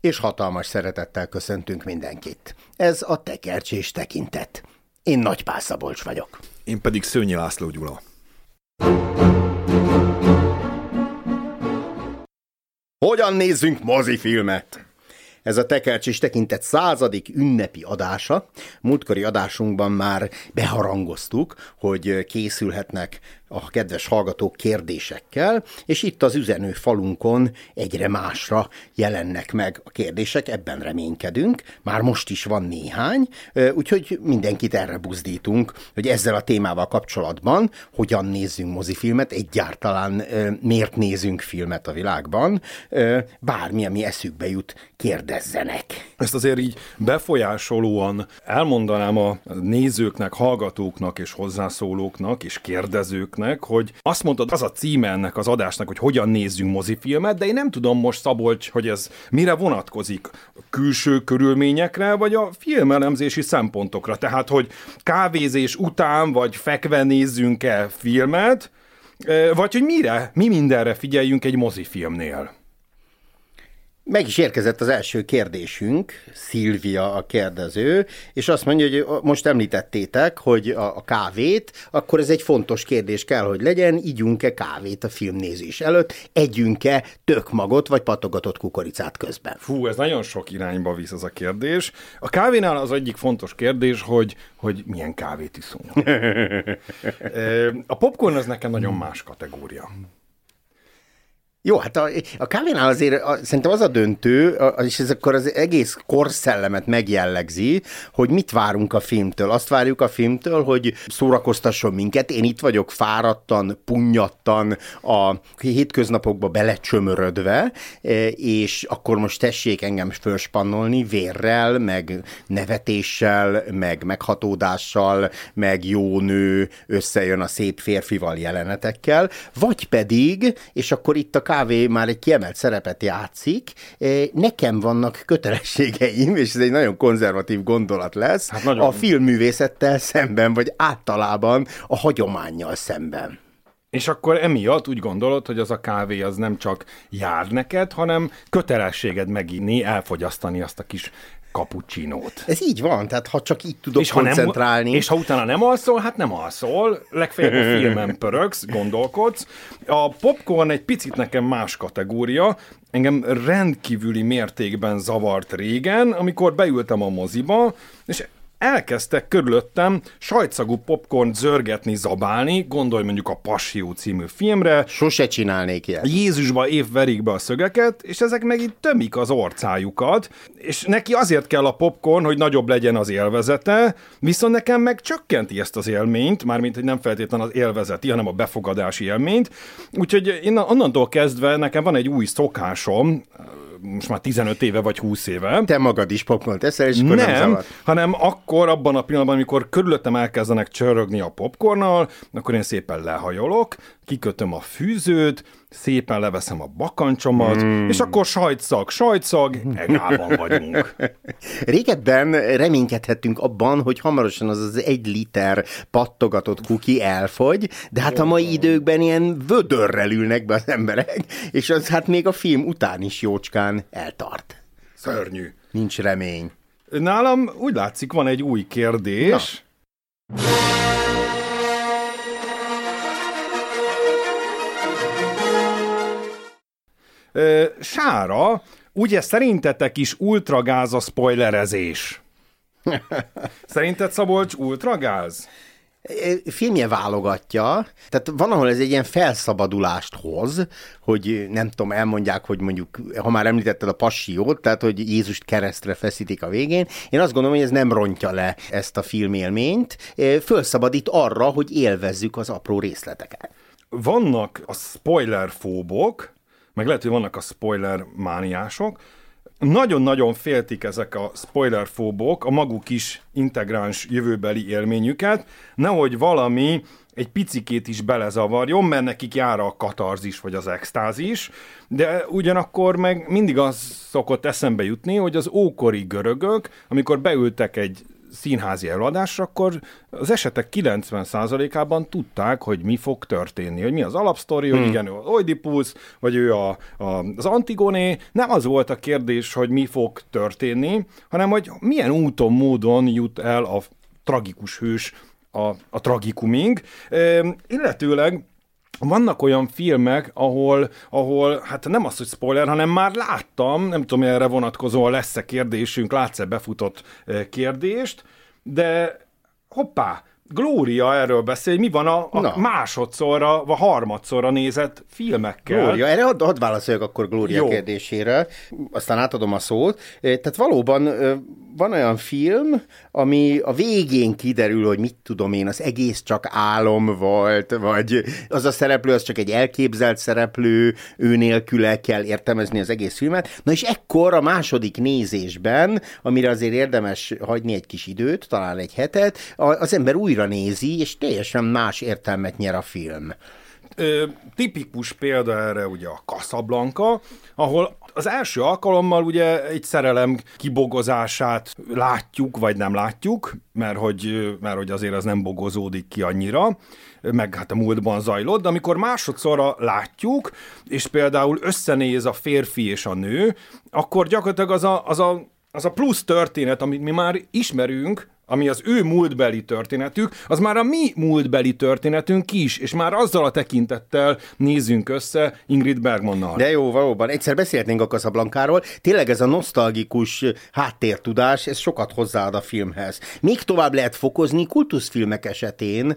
és hatalmas szeretettel köszöntünk mindenkit. Ez a tekercs és tekintet. Én Nagy Szabolcs vagyok. Én pedig Szőnyi László Gyula. Hogyan nézzünk mozifilmet? Ez a Tekercs is tekintett századik ünnepi adása. Múltkori adásunkban már beharangoztuk, hogy készülhetnek a kedves hallgatók kérdésekkel, és itt az üzenő falunkon egyre másra jelennek meg a kérdések, ebben reménykedünk, már most is van néhány, úgyhogy mindenkit erre buzdítunk, hogy ezzel a témával kapcsolatban hogyan nézzünk mozifilmet, egyáltalán miért nézünk filmet a világban, bármi, ami eszükbe jut, kérdezzenek. Ezt azért így befolyásolóan elmondanám a nézőknek, hallgatóknak és hozzászólóknak és kérdezőknek, nézőknek, hogy azt mondtad, az a címe ennek az adásnak, hogy hogyan nézzünk mozifilmet, de én nem tudom most, Szabolcs, hogy ez mire vonatkozik. Külső körülményekre, vagy a filmelemzési szempontokra. Tehát, hogy kávézés után, vagy fekve nézzünk-e filmet, vagy hogy mire, mi mindenre figyeljünk egy mozifilmnél. Meg is érkezett az első kérdésünk, Szilvia a kérdező, és azt mondja, hogy most említettétek, hogy a, a kávét, akkor ez egy fontos kérdés kell, hogy legyen, ígyunk-e kávét a filmnézés előtt, együnk-e tökmagot vagy patogatott kukoricát közben. Fú, ez nagyon sok irányba visz ez a kérdés. A kávénál az egyik fontos kérdés, hogy, hogy milyen kávét iszunk. a popcorn az nekem nagyon más kategória. Jó, hát a, a kávénál azért a, szerintem az a döntő, a, és ez akkor az egész korszellemet megjellegzi, hogy mit várunk a filmtől. Azt várjuk a filmtől, hogy szórakoztasson minket. Én itt vagyok fáradtan, punnyattan, a hétköznapokba belecsömörödve, e, és akkor most tessék engem fölspannolni vérrel, meg nevetéssel, meg meghatódással, meg jó nő összejön a szép férfival jelenetekkel, vagy pedig, és akkor itt a kávé már egy kiemelt szerepet játszik, nekem vannak kötelességeim, és ez egy nagyon konzervatív gondolat lesz, hát nagyon... a filmművészettel szemben, vagy általában a hagyományjal szemben. És akkor emiatt úgy gondolod, hogy az a kávé az nem csak jár neked, hanem kötelességed meginni, elfogyasztani azt a kis kapucsinót. Ez így van, tehát ha csak így tudok és koncentrálni. Ha nem, és ha utána nem alszol, hát nem alszol, legfeljebb a filmen pörögsz, gondolkodsz. A popcorn egy picit nekem más kategória, engem rendkívüli mértékben zavart régen, amikor beültem a moziba, és elkezdtek körülöttem sajtszagú popcorn zörgetni, zabálni, gondolj mondjuk a Passió című filmre. Sose csinálnék ilyet. Jézusba év verik be a szögeket, és ezek meg itt tömik az orcájukat, és neki azért kell a popcorn, hogy nagyobb legyen az élvezete, viszont nekem meg csökkenti ezt az élményt, mármint, hogy nem feltétlenül az élvezeti, hanem a befogadási élményt. Úgyhogy én onnantól kezdve nekem van egy új szokásom, most már 15 éve vagy 20 éve. Te magad is popcorn teszel, és akkor nem, nem hanem akkor abban a pillanatban, amikor körülöttem elkezdenek csörögni a popcornnal, akkor én szépen lehajolok, kikötöm a fűzőt, szépen leveszem a bakancsomat, mm. és akkor sajtszag, sajtszag, egában vagyunk. Régebben reménykedhettünk abban, hogy hamarosan az az egy liter pattogatott kuki elfogy, de hát a mai időkben ilyen vödörrel ülnek be az emberek, és az hát még a film után is jócskán eltart. Szörnyű. Nincs remény. Nálam úgy látszik, van egy új kérdés. Na. Sára, ugye szerintetek is ultragáz a spoilerezés? Szerinted Szabolcs ultragáz? filmje válogatja, tehát van, ahol ez egy ilyen felszabadulást hoz, hogy nem tudom, elmondják, hogy mondjuk, ha már említetted a passiót, tehát hogy Jézust keresztre feszítik a végén, én azt gondolom, hogy ez nem rontja le ezt a filmélményt, fölszabadít arra, hogy élvezzük az apró részleteket. Vannak a spoilerfóbok, meg lehet, hogy vannak a spoiler mániások, nagyon-nagyon féltik ezek a spoilerfóbok a maguk is integráns jövőbeli élményüket, nehogy valami egy picikét is belezavarjon, mert nekik jár a katarzis vagy az extázis, de ugyanakkor meg mindig az szokott eszembe jutni, hogy az ókori görögök, amikor beültek egy színházi előadásra, akkor az esetek 90%-ában tudták, hogy mi fog történni, hogy mi az alapsztori, hmm. hogy igen, ő az Oedipus, vagy ő a, a, az Antigoné. Nem az volt a kérdés, hogy mi fog történni, hanem hogy milyen úton, módon jut el a tragikus hős a, a tragikumig, e, illetőleg vannak olyan filmek, ahol, ahol, hát nem az, hogy spoiler, hanem már láttam, nem tudom, erre vonatkozóan lesz-e kérdésünk, látsz-e befutott kérdést, de hoppá, Glória erről beszél, mi van a, a másodszorra, vagy harmadszorra nézett filmekkel. Glória, erre hadd had válaszoljak akkor Glória Jó. kérdésére, aztán átadom a szót. Tehát valóban van olyan film, ami a végén kiderül, hogy mit tudom én, az egész csak álom volt, vagy az a szereplő, az csak egy elképzelt szereplő, ő nélküle kell értelmezni az egész filmet. Na és ekkor a második nézésben, amire azért érdemes hagyni egy kis időt, talán egy hetet, az ember újra nézi, és teljesen más értelmet nyer a film. Ö, tipikus példa erre ugye a Casablanca, ahol az első alkalommal ugye egy szerelem kibogozását látjuk, vagy nem látjuk, mert hogy, mert hogy azért az nem bogozódik ki annyira, meg hát a múltban zajlott, de amikor másodszorra látjuk, és például összenéz a férfi és a nő, akkor gyakorlatilag az a, az a az a plusz történet, amit mi már ismerünk, ami az ő múltbeli történetük, az már a mi múltbeli történetünk is, és már azzal a tekintettel nézzünk össze Ingrid Bergmannal. De jó, valóban. Egyszer beszélhetnénk a Casablankáról. Tényleg ez a nosztalgikus háttértudás, ez sokat hozzáad a filmhez. Még tovább lehet fokozni kultuszfilmek esetén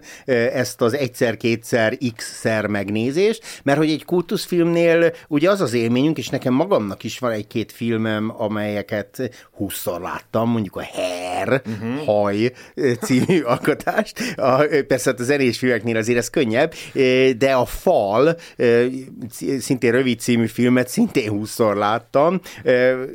ezt az egyszer-kétszer, x-szer megnézést, mert hogy egy kultuszfilmnél ugye az az élményünk, és nekem magamnak is van egy-két filmem, amelyeket húszszor láttam, mondjuk a Hair, uh-huh Haj című alkotást. A, persze hát a zenés filmeknél azért ez könnyebb, de a Fal, szintén rövid című filmet szintén húszszor láttam.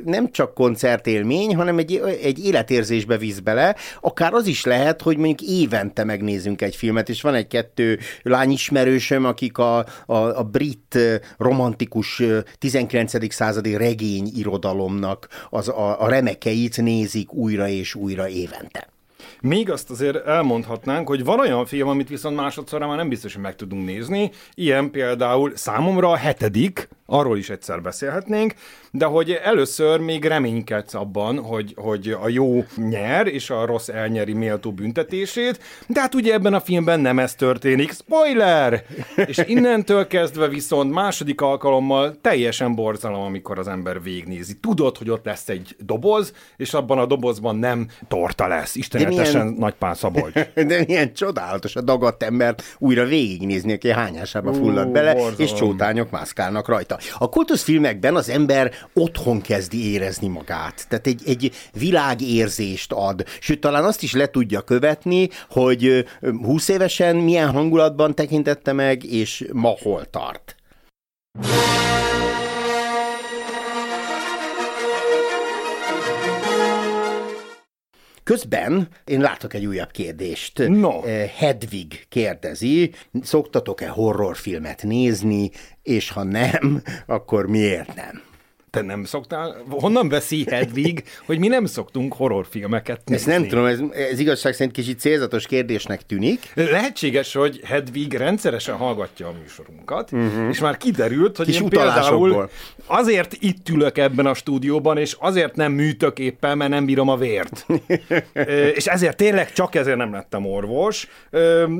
Nem csak koncertélmény, hanem egy, egy életérzésbe visz bele. Akár az is lehet, hogy mondjuk évente megnézünk egy filmet, és van egy-kettő lányismerősöm, akik a, a, a brit romantikus 19. századi regény irodalomnak az, a, a remekeit nézik újra és újra évente. Még azt azért elmondhatnánk, hogy van olyan film, amit viszont másodszorra már nem biztos, hogy meg tudunk nézni. Ilyen például számomra a hetedik, arról is egyszer beszélhetnénk, de hogy először még reménykedsz abban, hogy, hogy a jó nyer, és a rossz elnyeri méltó büntetését, de hát ugye ebben a filmben nem ez történik. Spoiler! És innentől kezdve viszont második alkalommal teljesen borzalom, amikor az ember végnézi. Tudod, hogy ott lesz egy doboz, és abban a dobozban nem torta lesz. Istenetesen milyen... nagy pán Szabolcs. De milyen csodálatos a dagadt ember újra végignézni, aki hányásába fullad bele, borzalom. és csótányok mászkálnak rajta. A kultuszfilmekben az ember otthon kezdi érezni magát. Tehát egy, egy világérzést ad. Sőt, talán azt is le tudja követni, hogy 20 évesen milyen hangulatban tekintette meg, és ma hol tart. Közben én látok egy újabb kérdést. No. Hedvig kérdezi, szoktatok-e horrorfilmet nézni, és ha nem, akkor miért nem? Te nem szoktál? Honnan veszi Hedvig, hogy mi nem szoktunk horrorfilmeket nézni? Ezt nem tudom, ez, ez igazság szerint kicsit célzatos kérdésnek tűnik. Lehetséges, hogy Hedvig rendszeresen hallgatja a műsorunkat, uh-huh. és már kiderült, hogy Kis én például azért itt ülök ebben a stúdióban, és azért nem műtök éppen, mert nem bírom a vért. és ezért tényleg csak ezért nem lettem orvos.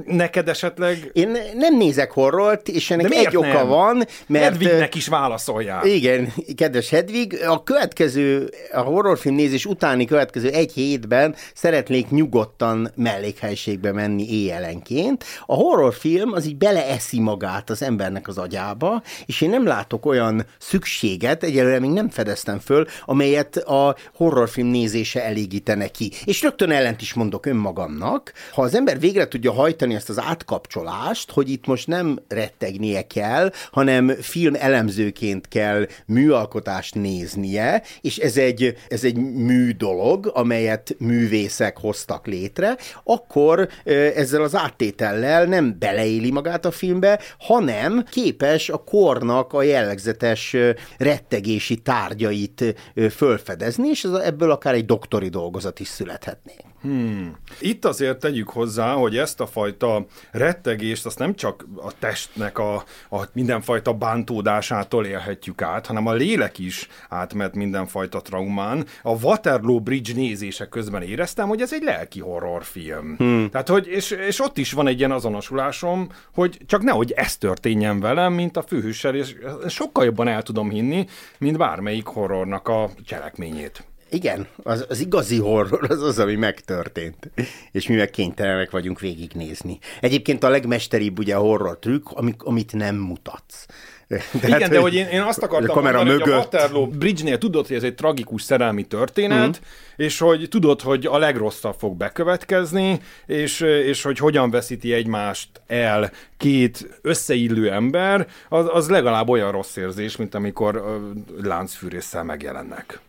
Neked esetleg... Én nem nézek horrort, és ennek egy nem? oka van, mert... Hedvignek is válaszoljál. Igen, kedves kedves Hedvig, a következő, a horrorfilm nézés utáni következő egy hétben szeretnék nyugodtan mellékhelységbe menni éjjelenként. A horrorfilm az így beleeszi magát az embernek az agyába, és én nem látok olyan szükséget, egyelőre még nem fedeztem föl, amelyet a horrorfilm nézése elégítene ki. És rögtön ellent is mondok önmagamnak, ha az ember végre tudja hajtani ezt az átkapcsolást, hogy itt most nem rettegnie kell, hanem film elemzőként kell műalkotás alkotást néznie, és ez egy, ez egy mű dolog, amelyet művészek hoztak létre, akkor ezzel az áttétellel nem beleéli magát a filmbe, hanem képes a kornak a jellegzetes rettegési tárgyait fölfedezni, és ebből akár egy doktori dolgozat is születhetné. Hmm. Itt azért tegyük hozzá, hogy ezt a fajta rettegést azt nem csak a testnek a, a mindenfajta bántódásától élhetjük át, hanem a lélek is átmet mindenfajta traumán. A Waterloo Bridge nézése közben éreztem, hogy ez egy lelki horrorfilm. Hmm. Tehát, hogy, és, és ott is van egy ilyen azonosulásom, hogy csak nehogy ez történjen velem, mint a főhőssel, és sokkal jobban el tudom hinni, mint bármelyik horrornak a cselekményét. Igen, az, az igazi horror az az, ami megtörtént, és mi meg kénytelenek vagyunk végignézni. Egyébként a legmesteribb ugye a horror trükk, amit, amit nem mutatsz. De Igen, hát, de hogy én, én azt akartam a kamera mondani, mögött. hogy a Waterloo Bridge-nél tudod, hogy ez egy tragikus szerelmi történet, mm. és hogy tudod, hogy a legrosszabb fog bekövetkezni, és, és hogy hogyan veszíti egymást el két összeillő ember, az, az legalább olyan rossz érzés, mint amikor láncfűrésszel megjelennek.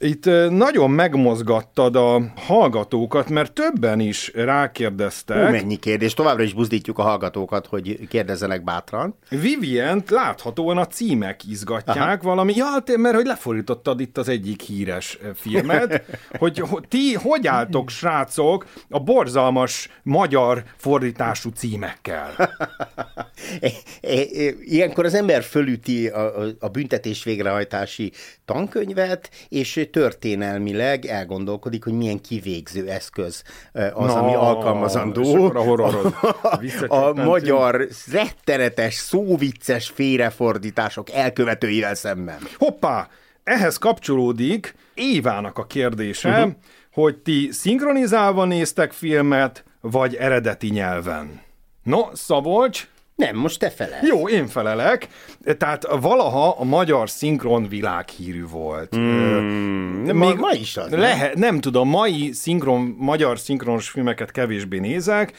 Itt nagyon megmozgattad a hallgatókat, mert többen is rákérdeztek. Hú, mennyi kérdés. Továbbra is buzdítjuk a hallgatókat, hogy kérdezzenek bátran. Vivient láthatóan a címek izgatják Aha. valami. Ja, te, mert hogy lefordítottad itt az egyik híres filmet, hogy ti hogy álltok, srácok, a borzalmas magyar fordítású címekkel? Ilyenkor az ember fölüti a, a büntetés végrehajtási tankönyvet, és történelmileg elgondolkodik, hogy milyen kivégző eszköz az, no, ami alkalmazandó. A, a magyar rettenetes, szóvicces félrefordítások elkövetőivel szemben. Hoppá! Ehhez kapcsolódik Évának a kérdése, uh-huh. hogy ti szinkronizálva néztek filmet, vagy eredeti nyelven? No, Szabolcs, nem, most te felel. Jó, én felelek. Tehát valaha a magyar szinkron világhírű volt. Mm, Még ma, ma is az. Lehet, nem? nem tudom, mai szinkron, magyar szinkronos filmeket kevésbé nézek.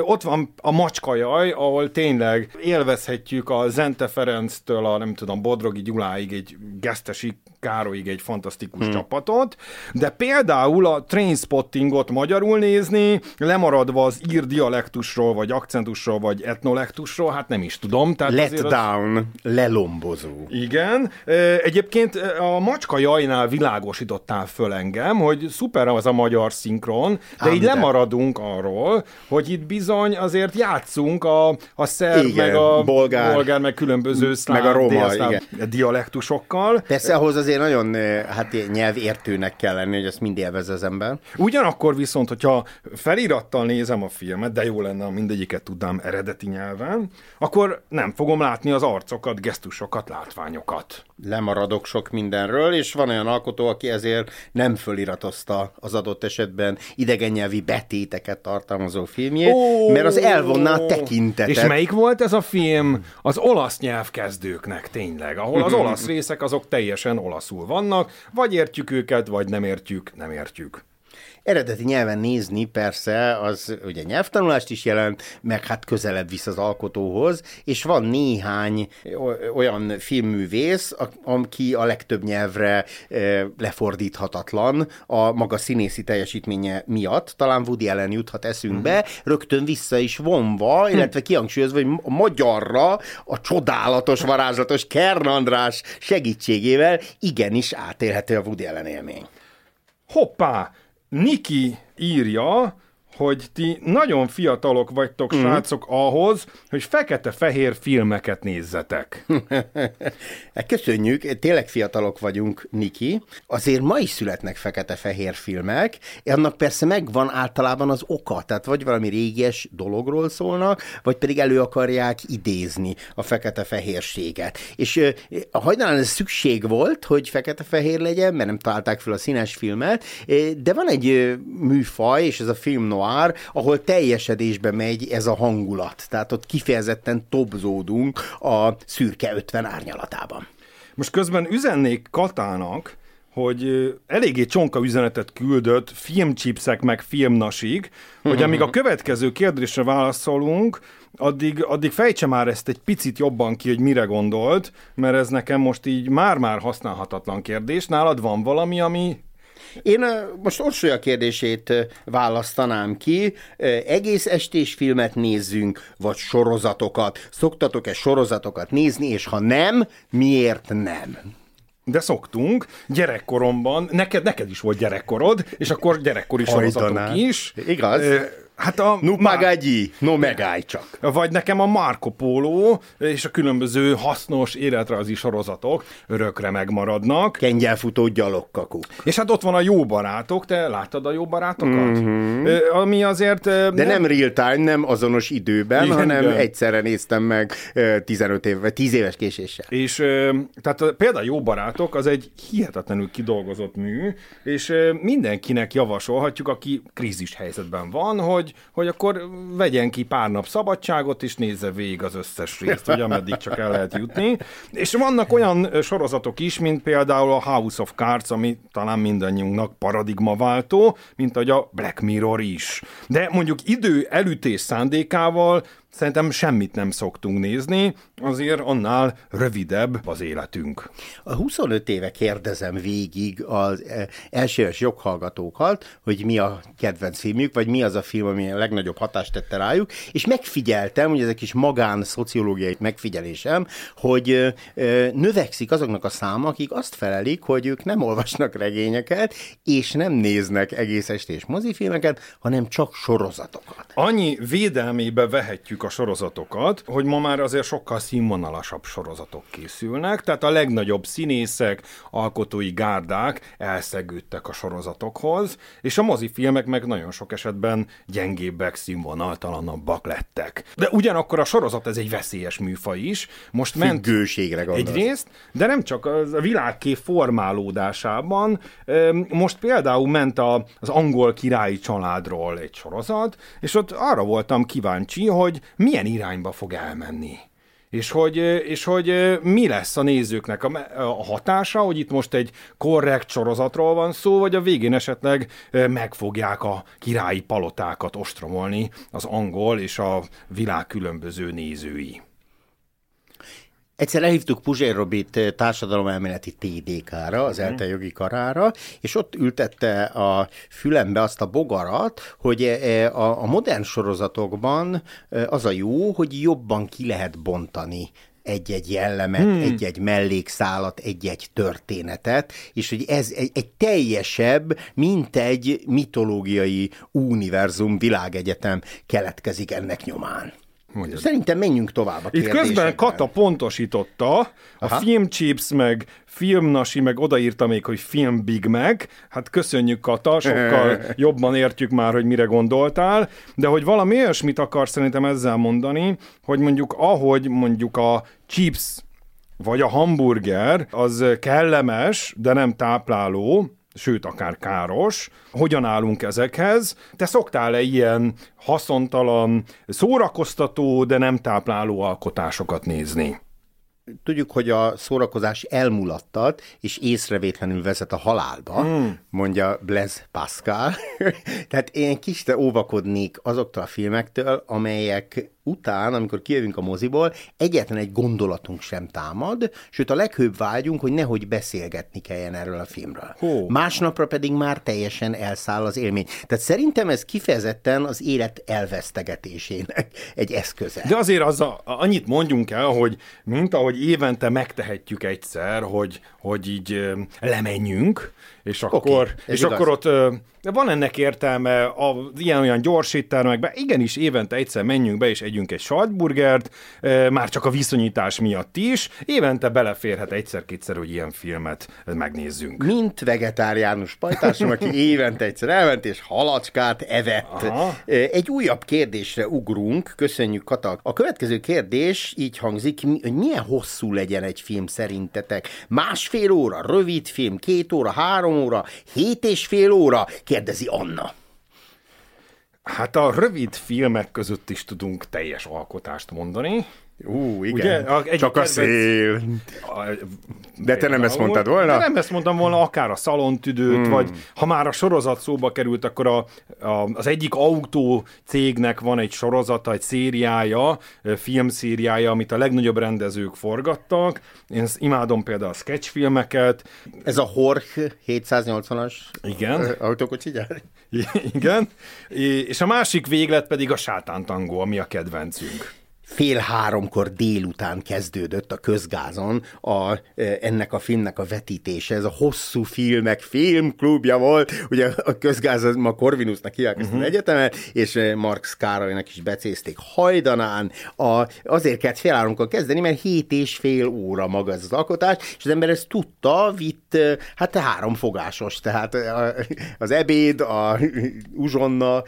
Ott van a Macskajaj, ahol tényleg élvezhetjük a Zente Ferenctől a nem tudom, Bodrogi Gyuláig egy gesztesi Károlyig egy fantasztikus hmm. csapatot, de például a Trainspottingot magyarul nézni, lemaradva az ír dialektusról, vagy akcentusról, vagy etnolektusról, hát nem is tudom. Tehát Let down, az... lelombozó. Igen. Egyébként a macska jajnál világosítottál föl engem, hogy szuper az a magyar szinkron, de Ám így de. lemaradunk arról, hogy itt bizony azért játszunk a, a szerb, igen, meg a bolgár, bolgár meg különböző szláv, meg a roma, igen. dialektusokkal. Persze ahhoz azért nagyon hát nyelvértőnek kell lenni, hogy ezt mind élvez az ember. Ugyanakkor viszont, hogyha felirattal nézem a filmet, de jó lenne, ha mindegyiket tudnám eredeti nyelven, akkor nem fogom látni az arcokat, gesztusokat, látványokat. Lemaradok sok mindenről, és van olyan alkotó, aki ezért nem föliratozta az adott esetben idegen nyelvi betéteket tartalmazó filmjét, oh! mert az elvonná a tekintetet. És melyik volt ez a film? Az olasz nyelvkezdőknek tényleg, ahol az olasz részek azok teljesen olasz olaszul vannak, vagy értjük őket, vagy nem értjük, nem értjük. Eredeti nyelven nézni persze, az ugye nyelvtanulást is jelent, meg hát közelebb visz az alkotóhoz, és van néhány olyan filmművész, aki a legtöbb nyelvre lefordíthatatlan a maga színészi teljesítménye miatt. Talán Woody Allen juthat eszünkbe, uh-huh. rögtön vissza is vonva, illetve kihangsúlyozva, hogy a magyarra a csodálatos, varázslatos Kern András segítségével igenis átélhető a Woody Allen élmény. Hoppá! Niki írja, hogy ti nagyon fiatalok vagytok, mm. srácok, ahhoz, hogy fekete-fehér filmeket nézzetek. Köszönjük, tényleg fiatalok vagyunk, Niki. Azért ma is születnek fekete-fehér filmek, annak persze megvan általában az oka, tehát vagy valami régies dologról szólnak, vagy pedig elő akarják idézni a fekete-fehérséget. És a hajnalán ez szükség volt, hogy fekete-fehér legyen, mert nem találták fel a színes filmet, de van egy műfaj, és ez a film noir, noir, ahol teljesedésbe megy ez a hangulat. Tehát ott kifejezetten tobzódunk a szürke 50 árnyalatában. Most közben üzennék Katának, hogy eléggé csonka üzenetet küldött filmcsipszek meg filmnasig, hogy amíg a következő kérdésre válaszolunk, addig, addig fejtse már ezt egy picit jobban ki, hogy mire gondolt, mert ez nekem most így már-már használhatatlan kérdés. Nálad van valami, ami én most Orsolya kérdését választanám ki. Egész estés filmet nézzünk, vagy sorozatokat? Szoktatok-e sorozatokat nézni, és ha nem, miért nem? De szoktunk, gyerekkoromban, neked, neked is volt gyerekkorod, és akkor gyerekkori sorozatok is. Igaz? Hát a... No magágyi, no megállj csak. Vagy nekem a Marco Polo és a különböző hasznos életrajzi sorozatok örökre megmaradnak. Kengyelfutó gyalogkaku. És hát ott van a jó barátok, te láttad a jó barátokat? Mm-hmm. Ami azért... De nem, nem real time, nem azonos időben, igen, hanem igen. egyszerre néztem meg 15 év, vagy 10 éves késéssel. És tehát például jó barátok az egy hihetetlenül kidolgozott mű, és mindenkinek javasolhatjuk, aki krízis helyzetben van, hogy hogy, hogy akkor vegyen ki pár nap szabadságot, és nézze végig az összes részt, hogy ameddig csak el lehet jutni. És vannak olyan sorozatok is, mint például a House of Cards, ami talán mindannyiunknak paradigmaváltó, mint ahogy a Black Mirror is. De mondjuk idő elütés szándékával Szerintem semmit nem szoktunk nézni, azért annál rövidebb az életünk. A 25 éve kérdezem végig az e, elsős joghallgatókat, hogy mi a kedvenc filmjük, vagy mi az a film, ami a legnagyobb hatást tette rájuk, és megfigyeltem, hogy ezek is magán szociológiai megfigyelésem, hogy növekszik azoknak a száma, akik azt felelik, hogy ők nem olvasnak regényeket, és nem néznek egész estés mozifilmeket, hanem csak sorozatokat. Annyi védelmébe vehetjük a sorozatokat, hogy ma már azért sokkal színvonalasabb sorozatok készülnek, tehát a legnagyobb színészek, alkotói gárdák elszegődtek a sorozatokhoz, és a mozifilmek meg nagyon sok esetben gyengébbek, színvonaltalanabbak lettek. De ugyanakkor a sorozat ez egy veszélyes műfaj is. Most ment Függőségre gondolsz. Egyrészt, de nem csak a világkép formálódásában. Most például ment az angol királyi családról egy sorozat, és ott arra voltam kíváncsi, hogy milyen irányba fog elmenni. És hogy, és hogy mi lesz a nézőknek a, a hatása, hogy itt most egy korrekt sorozatról van szó, vagy a végén esetleg megfogják a királyi palotákat ostromolni az angol és a világ különböző nézői. Egyszer elhívtuk Puzsér Robit eh, társadalomelméleti TDK-ra, az mhm. ELTE jogi karára, és ott ültette a fülembe azt a bogarat, hogy eh, eh, a, a modern sorozatokban az a jó, hogy jobban ki lehet bontani egy-egy jellemet, hmm. egy-egy mellékszálat, egy-egy történetet, és hogy ez egy, egy teljesebb, mint egy mitológiai univerzum, világegyetem keletkezik ennek nyomán. Mondjad. Szerintem menjünk tovább a Itt közben Kata pontosította, a Aha. filmchips, meg filmnasi, meg odaírta még, hogy film Big Mac. Hát köszönjük Kata, sokkal jobban értjük már, hogy mire gondoltál, de hogy valami olyasmit akar szerintem ezzel mondani, hogy mondjuk ahogy mondjuk a chips vagy a hamburger, az kellemes, de nem tápláló, sőt, akár káros. Hogyan állunk ezekhez? Te szoktál-e ilyen haszontalan, szórakoztató, de nem tápláló alkotásokat nézni? Tudjuk, hogy a szórakozás elmulattat, és észrevétlenül vezet a halálba, hmm. mondja Blaise Pascal. Tehát én kis te óvakodnék azoktól a filmektől, amelyek után, amikor kijövünk a moziból, egyetlen egy gondolatunk sem támad, sőt a leghőbb vágyunk, hogy nehogy beszélgetni kelljen erről a filmről. Hó. Másnapra pedig már teljesen elszáll az élmény. Tehát szerintem ez kifejezetten az élet elvesztegetésének egy eszköze. De azért az a, annyit mondjunk el, hogy mint ahogy évente megtehetjük egyszer, hogy, hogy így lemenjünk, és akkor, okay, és akkor ott de van ennek értelme, a ilyen-olyan gyors éttermekben, igenis évente egyszer menjünk be és együnk egy sajtburgert, már csak a viszonyítás miatt is, évente beleférhet egyszer-kétszer, hogy ilyen filmet megnézzünk. Mint vegetáriánus pajtásom, aki évente egyszer elment és halacskát evett. Aha. Egy újabb kérdésre ugrunk, köszönjük Kata. A következő kérdés így hangzik, hogy milyen hosszú legyen egy film szerintetek? Másfél óra, rövid film, két óra, három óra, hét és fél óra? kérdezi Anna. Hát a rövid filmek között is tudunk teljes alkotást mondani. Ú, igen. Ugye? A, egy Csak a szél. De te nem ezt mondtad volna? De nem ezt mondtam volna, akár a szalontüdőt, hmm. vagy ha már a sorozat szóba került, akkor a, a, az egyik autó cégnek van egy sorozata, egy szériája, filmszériája, amit a legnagyobb rendezők forgattak. Én imádom például a sketchfilmeket. Ez a Horch 780-as Igen. autókocsi gyár? Igen. És a másik véglet pedig a sátántangó, ami a kedvencünk fél háromkor délután kezdődött a közgázon a, e, ennek a filmnek a vetítése. Ez a hosszú filmek filmklubja volt, ugye a közgáz ma Corvinusnak hívják ezt uh-huh. az mhm. egyetemet, és e, Marx Károlynak is becézték hajdanán. A, azért kellett fél háromkor kezdeni, mert hét és fél óra maga ez az alkotás, és az ember ezt tudta, vitt, e, hát három fogásos, tehát az ebéd, a uzsonna,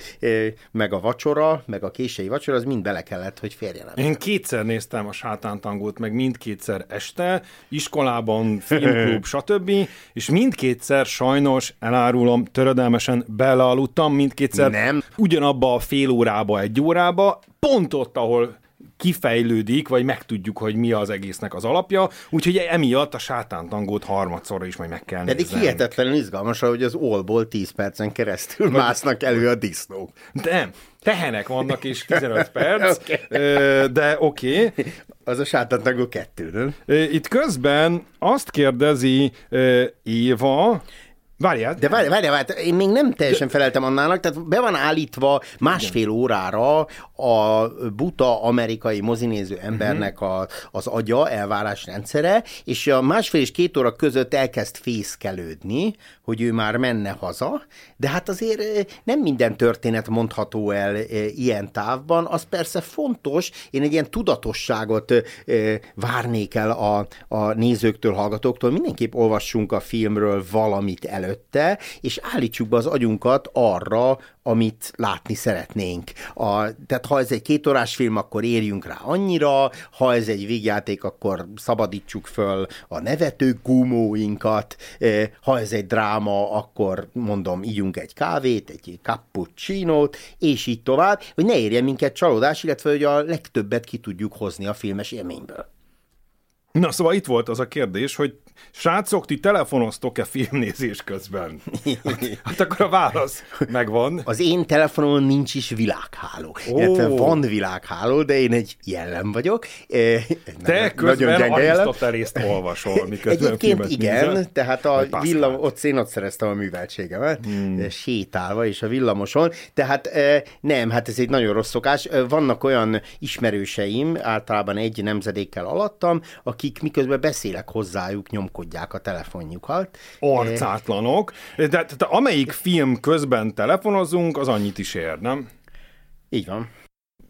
meg a vacsora, meg a késői vacsora, az mind bele kellett, hogy férjen én kétszer néztem a sátántangót, meg mindkétszer este, iskolában, filmklub, stb. És mindkétszer sajnos, elárulom, töredelmesen belealudtam, mindkétszer Nem. ugyanabba a fél órába, egy órába, pont ott, ahol kifejlődik, vagy megtudjuk, hogy mi az egésznek az alapja, úgyhogy emiatt a sátántangót harmadszorra is majd meg kell Pedig néznem. hihetetlenül izgalmas, hogy az olból 10 percen keresztül másznak elő a disznók. De tehenek vannak, és 15 perc, okay. de oké. Okay. Az a sátántangó kettő, nem? Itt közben azt kérdezi Éva, Várjál. De várjál, várjál, várjál, én még nem teljesen feleltem annának, tehát be van állítva másfél órára a buta amerikai mozinéző embernek a, az agya, elvárás rendszere, és a másfél és két óra között elkezd fészkelődni, hogy ő már menne haza, de hát azért nem minden történet mondható el ilyen távban, az persze fontos, én egy ilyen tudatosságot várnék el a, a nézőktől, hallgatóktól, mindenképp olvassunk a filmről valamit előtte, és állítsuk be az agyunkat arra, amit látni szeretnénk. A, tehát ha ez egy kétórás film, akkor érjünk rá annyira, ha ez egy végjáték, akkor szabadítsuk föl a nevető gumóinkat, e, ha ez egy dráma, akkor mondom, ígyunk egy kávét, egy cappuccinót, és így tovább, hogy ne érjen minket csalódás, illetve hogy a legtöbbet ki tudjuk hozni a filmes élményből. Na szóval itt volt az a kérdés, hogy srácok, ti telefonoztok-e filmnézés közben? Hát akkor a válasz megvan. Az én telefonon nincs is világháló. Oh. Illetve van világháló, de én egy jellem vagyok. Te közben Arisztotelészt olvasol, miközben Egyébként igen, nézel, tehát a villam, ott én ott szereztem a műveltségemet, hmm. sétálva és a villamoson, tehát nem, hát ez egy nagyon rossz szokás. Vannak olyan ismerőseim, általában egy nemzedékkel alattam, akik miközben beszélek hozzájuk, nyomkodják a telefonjukat. Arcátlanok. De, de, de amelyik film közben telefonozunk, az annyit is ér, nem? Így van.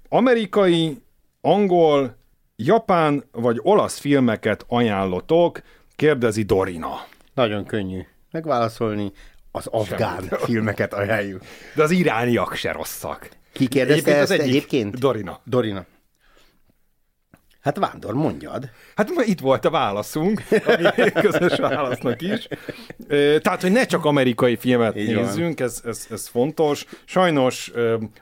Amerikai, angol, japán vagy olasz filmeket ajánlotok, kérdezi Dorina. Nagyon könnyű megválaszolni, az afgán Semmi. filmeket ajánljuk. De az irániak se rosszak. Ki kérdezte egyébként ezt egyik? egyébként? Dorina. Dorina. Hát Vándor, mondjad. Hát itt volt a válaszunk, ami közös válasznak is. Tehát, hogy ne csak amerikai filmet Így nézzünk, ez, ez, ez fontos. Sajnos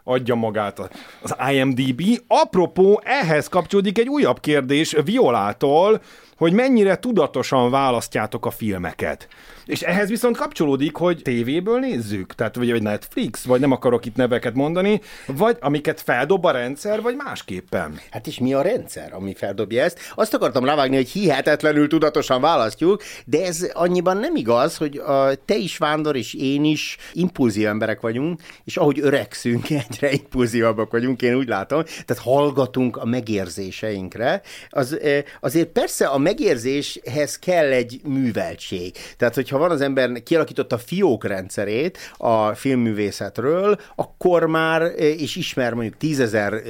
adja magát az IMDB. Apropó, ehhez kapcsolódik egy újabb kérdés Violától, hogy mennyire tudatosan választjátok a filmeket. És ehhez viszont kapcsolódik, hogy tévéből nézzük, tehát vagy, vagy Netflix, vagy nem akarok itt neveket mondani, vagy amiket feldob a rendszer, vagy másképpen. Hát és mi a rendszer, ami feldobja ezt? Azt akartam rávágni, hogy hihetetlenül tudatosan választjuk, de ez annyiban nem igaz, hogy a, te is, Vándor, és én is impulzív emberek vagyunk, és ahogy öregszünk, egyre impulzívabbak vagyunk, én úgy látom, tehát hallgatunk a megérzéseinkre. Az, azért persze a megérzéshez kell egy műveltség. Tehát, hogyha van az ember kialakította a fiók rendszerét a filmművészetről, akkor már, és ismer mondjuk tízezer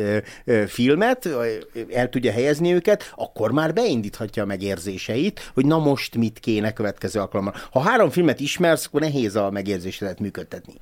filmet, el tudja helyezni őket, akkor már beindíthatja a megérzéseit, hogy na most mit kéne következő alkalommal. Ha három filmet ismersz, akkor nehéz a megérzésedet működtetni.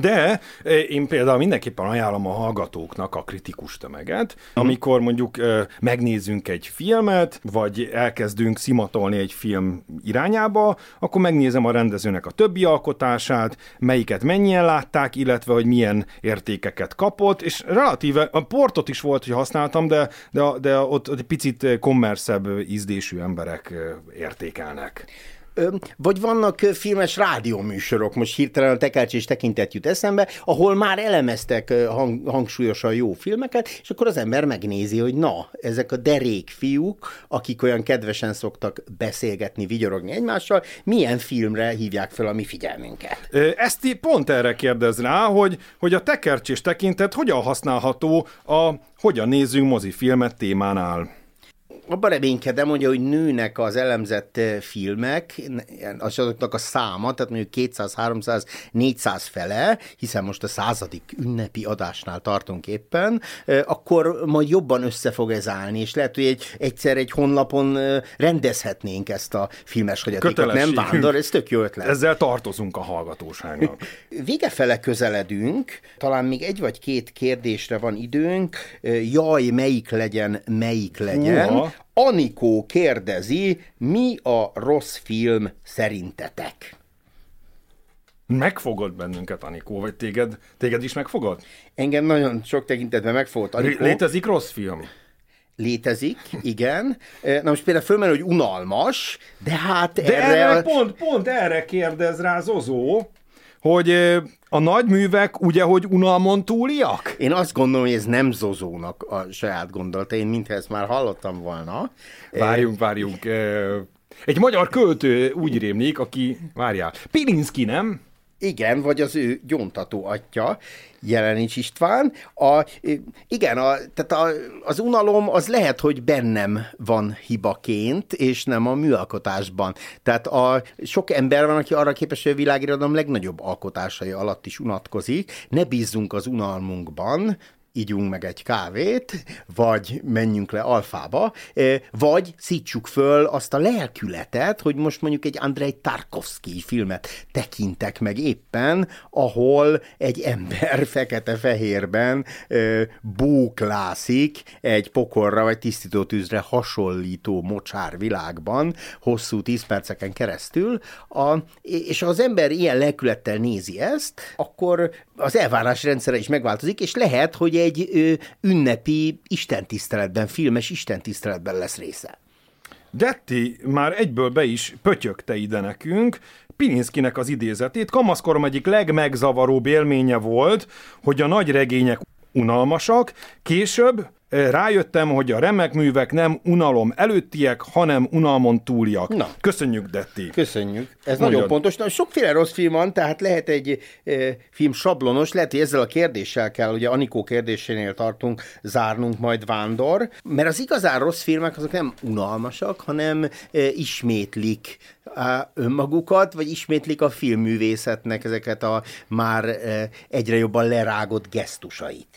De én például mindenképpen ajánlom a hallgatóknak a kritikus tömeget, amikor mondjuk megnézünk egy filmet, vagy elkezdünk szimatolni egy film irányába, akkor megnézem a rendezőnek a többi alkotását, melyiket mennyien látták, illetve hogy milyen értékeket kapott, és relatíve, a portot is volt, hogy használtam, de, de, de ott, egy picit kommerszebb ízdésű emberek értékelnek. Vagy vannak filmes rádióműsorok, most hirtelen a tekercs és tekintet jut eszembe, ahol már elemeztek hang, hangsúlyosan jó filmeket, és akkor az ember megnézi, hogy na, ezek a derék fiúk, akik olyan kedvesen szoktak beszélgetni, vigyorogni egymással, milyen filmre hívják fel a mi figyelmünket. Ezt pont erre kérdez rá, hogy, hogy a tekercs és tekintet hogyan használható a hogyan nézzünk mozifilmet témánál abban reménykedem, hogy, hogy nőnek az elemzett filmek, azoknak a száma, tehát mondjuk 200, 300, 400 fele, hiszen most a századik ünnepi adásnál tartunk éppen, akkor majd jobban össze fog ez állni, és lehet, hogy egy, egyszer egy honlapon rendezhetnénk ezt a filmes hagyatékot, nem vándor, ez tök jó ötlet. Ezzel tartozunk a hallgatóságnak. Vége fele közeledünk, talán még egy vagy két kérdésre van időnk, jaj, melyik legyen, melyik legyen. Uha. Anikó kérdezi, mi a rossz film szerintetek? Megfogod bennünket, Anikó, vagy téged, téged is megfogod? Engem nagyon sok tekintetben megfogott, Anikó. Létezik rossz film? Létezik, igen. Na most például fölmerül, hogy unalmas, de hát de erre... erre pont, pont erre kérdez rá Zozó, hogy a nagy művek ugye, hogy unalmon túliak? Én azt gondolom, hogy ez nem Zozónak a saját gondolata, én mintha ezt már hallottam volna. Várjunk, várjunk. Egy magyar költő úgy rémlik, aki, várjál, Pilinszki, nem? Igen, vagy az ő gyóntató atya, Jelenics István. A, igen, a, tehát a, az unalom az lehet, hogy bennem van hibaként, és nem a műalkotásban. Tehát a, sok ember van, aki arra képes, hogy a világirodalom legnagyobb alkotásai alatt is unatkozik. Ne bízzunk az unalmunkban, ígyunk meg egy kávét, vagy menjünk le alfába, vagy szítsuk föl azt a lelkületet, hogy most mondjuk egy Andrei Tarkovsky filmet tekintek meg éppen, ahol egy ember fekete-fehérben búklászik egy pokorra vagy tisztítótűzre hasonlító mocsár világban hosszú tíz perceken keresztül, a, és az ember ilyen lelkülettel nézi ezt, akkor az elvárás rendszere is megváltozik, és lehet, hogy egy ö, ünnepi istentiszteletben, filmes istentiszteletben lesz része. Detti már egyből be is pötyögte ide nekünk, Pilinszkinek az idézetét. Kamaszkorom egyik legmegzavaróbb élménye volt, hogy a nagy regények unalmasak, később rájöttem, hogy a remek művek nem unalom előttiek, hanem unalmon túliak. Na. Köszönjük, Detti. Köszönjük. Ez Mondjad. nagyon pontos. Na, sokféle rossz film van, tehát lehet egy e, film sablonos, lehet, hogy ezzel a kérdéssel kell, ugye Anikó kérdésénél tartunk, zárnunk majd Vándor, mert az igazán rossz filmek azok nem unalmasak, hanem e, ismétlik önmagukat, vagy ismétlik a filmművészetnek ezeket a már e, egyre jobban lerágott gesztusait.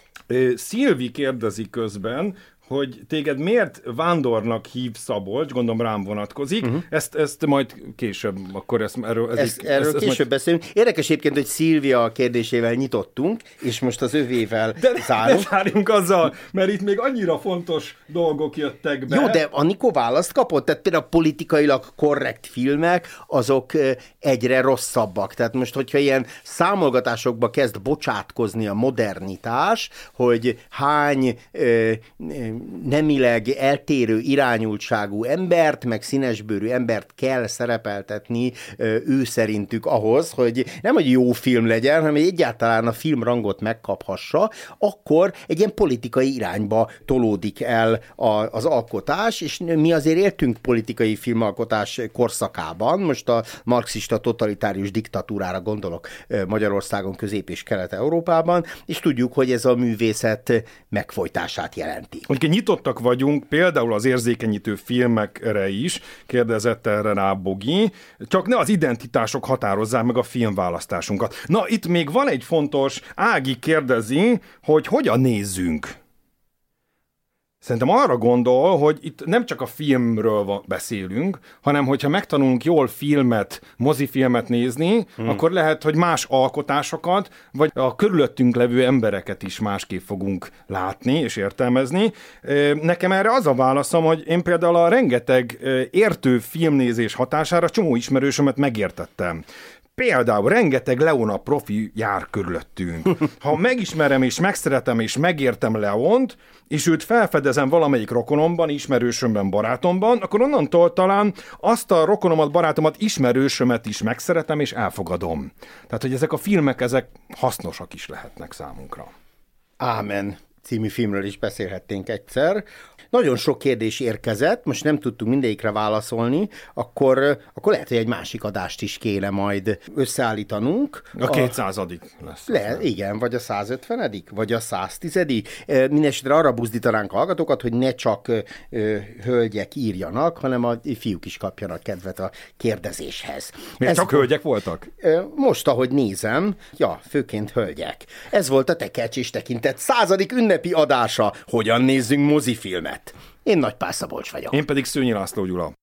Szilvi kérdezi közben, hogy téged miért vándornak hív Szabolcs, gondolom rám vonatkozik, uh-huh. ezt, ezt majd később, akkor ezt, erről, ez ezt, erről ezt, később majd... beszélünk. Érdekes egyébként, hogy Szilvia kérdésével nyitottunk, és most az övével de, zárunk. De zárjunk azzal, mert itt még annyira fontos dolgok jöttek be. Jó, de Anikó választ kapott, tehát például a politikailag korrekt filmek, azok egyre rosszabbak. Tehát most, hogyha ilyen számolgatásokba kezd bocsátkozni a modernitás, hogy hány nemileg eltérő irányultságú embert, meg színesbőrű embert kell szerepeltetni ő szerintük ahhoz, hogy nem, hogy jó film legyen, hanem egyáltalán a film rangot megkaphassa, akkor egy ilyen politikai irányba tolódik el a, az alkotás, és mi azért éltünk politikai filmalkotás korszakában, most a marxista totalitárius diktatúrára gondolok Magyarországon, Közép- és Kelet-Európában, és tudjuk, hogy ez a művészet megfojtását jelenti. Hogy nyitottak vagyunk például az érzékenyítő filmekre is, kérdezett erre rá Bogi, csak ne az identitások határozzák meg a filmválasztásunkat. Na, itt még van egy fontos, Ági kérdezi, hogy hogyan nézzünk. Szerintem arra gondol, hogy itt nem csak a filmről beszélünk, hanem hogyha megtanulunk jól filmet, mozifilmet nézni, hmm. akkor lehet, hogy más alkotásokat, vagy a körülöttünk levő embereket is másképp fogunk látni és értelmezni. Nekem erre az a válaszom, hogy én például a rengeteg értő filmnézés hatására csomó ismerősömet megértettem. Például rengeteg Leona profi jár körülöttünk. Ha megismerem és megszeretem és megértem Leont, és őt felfedezem valamelyik rokonomban, ismerősömben, barátomban, akkor onnantól talán azt a rokonomat, barátomat, ismerősömet is megszeretem és elfogadom. Tehát, hogy ezek a filmek, ezek hasznosak is lehetnek számunkra. Ámen című filmről is beszélhetnénk egyszer. Nagyon sok kérdés érkezett, most nem tudtunk mindegyikre válaszolni, akkor, akkor lehet, hogy egy másik adást is kéne majd összeállítanunk. A 200 lesz. Le, igen, vagy a 150 vagy a 110 Mindenesetre arra buzdítanánk a hallgatókat, hogy ne csak ö, hölgyek írjanak, hanem a fiúk is kapjanak kedvet a kérdezéshez. Miért Ez, csak hölgyek voltak? Most, ahogy nézem, ja, főként hölgyek. Ez volt a Tekercs és Tekintet századik ünnepi adása. Hogyan nézzünk mozifilmet? Én Nagy Pászabolcs vagyok. Én pedig Szőnyi László Gyula.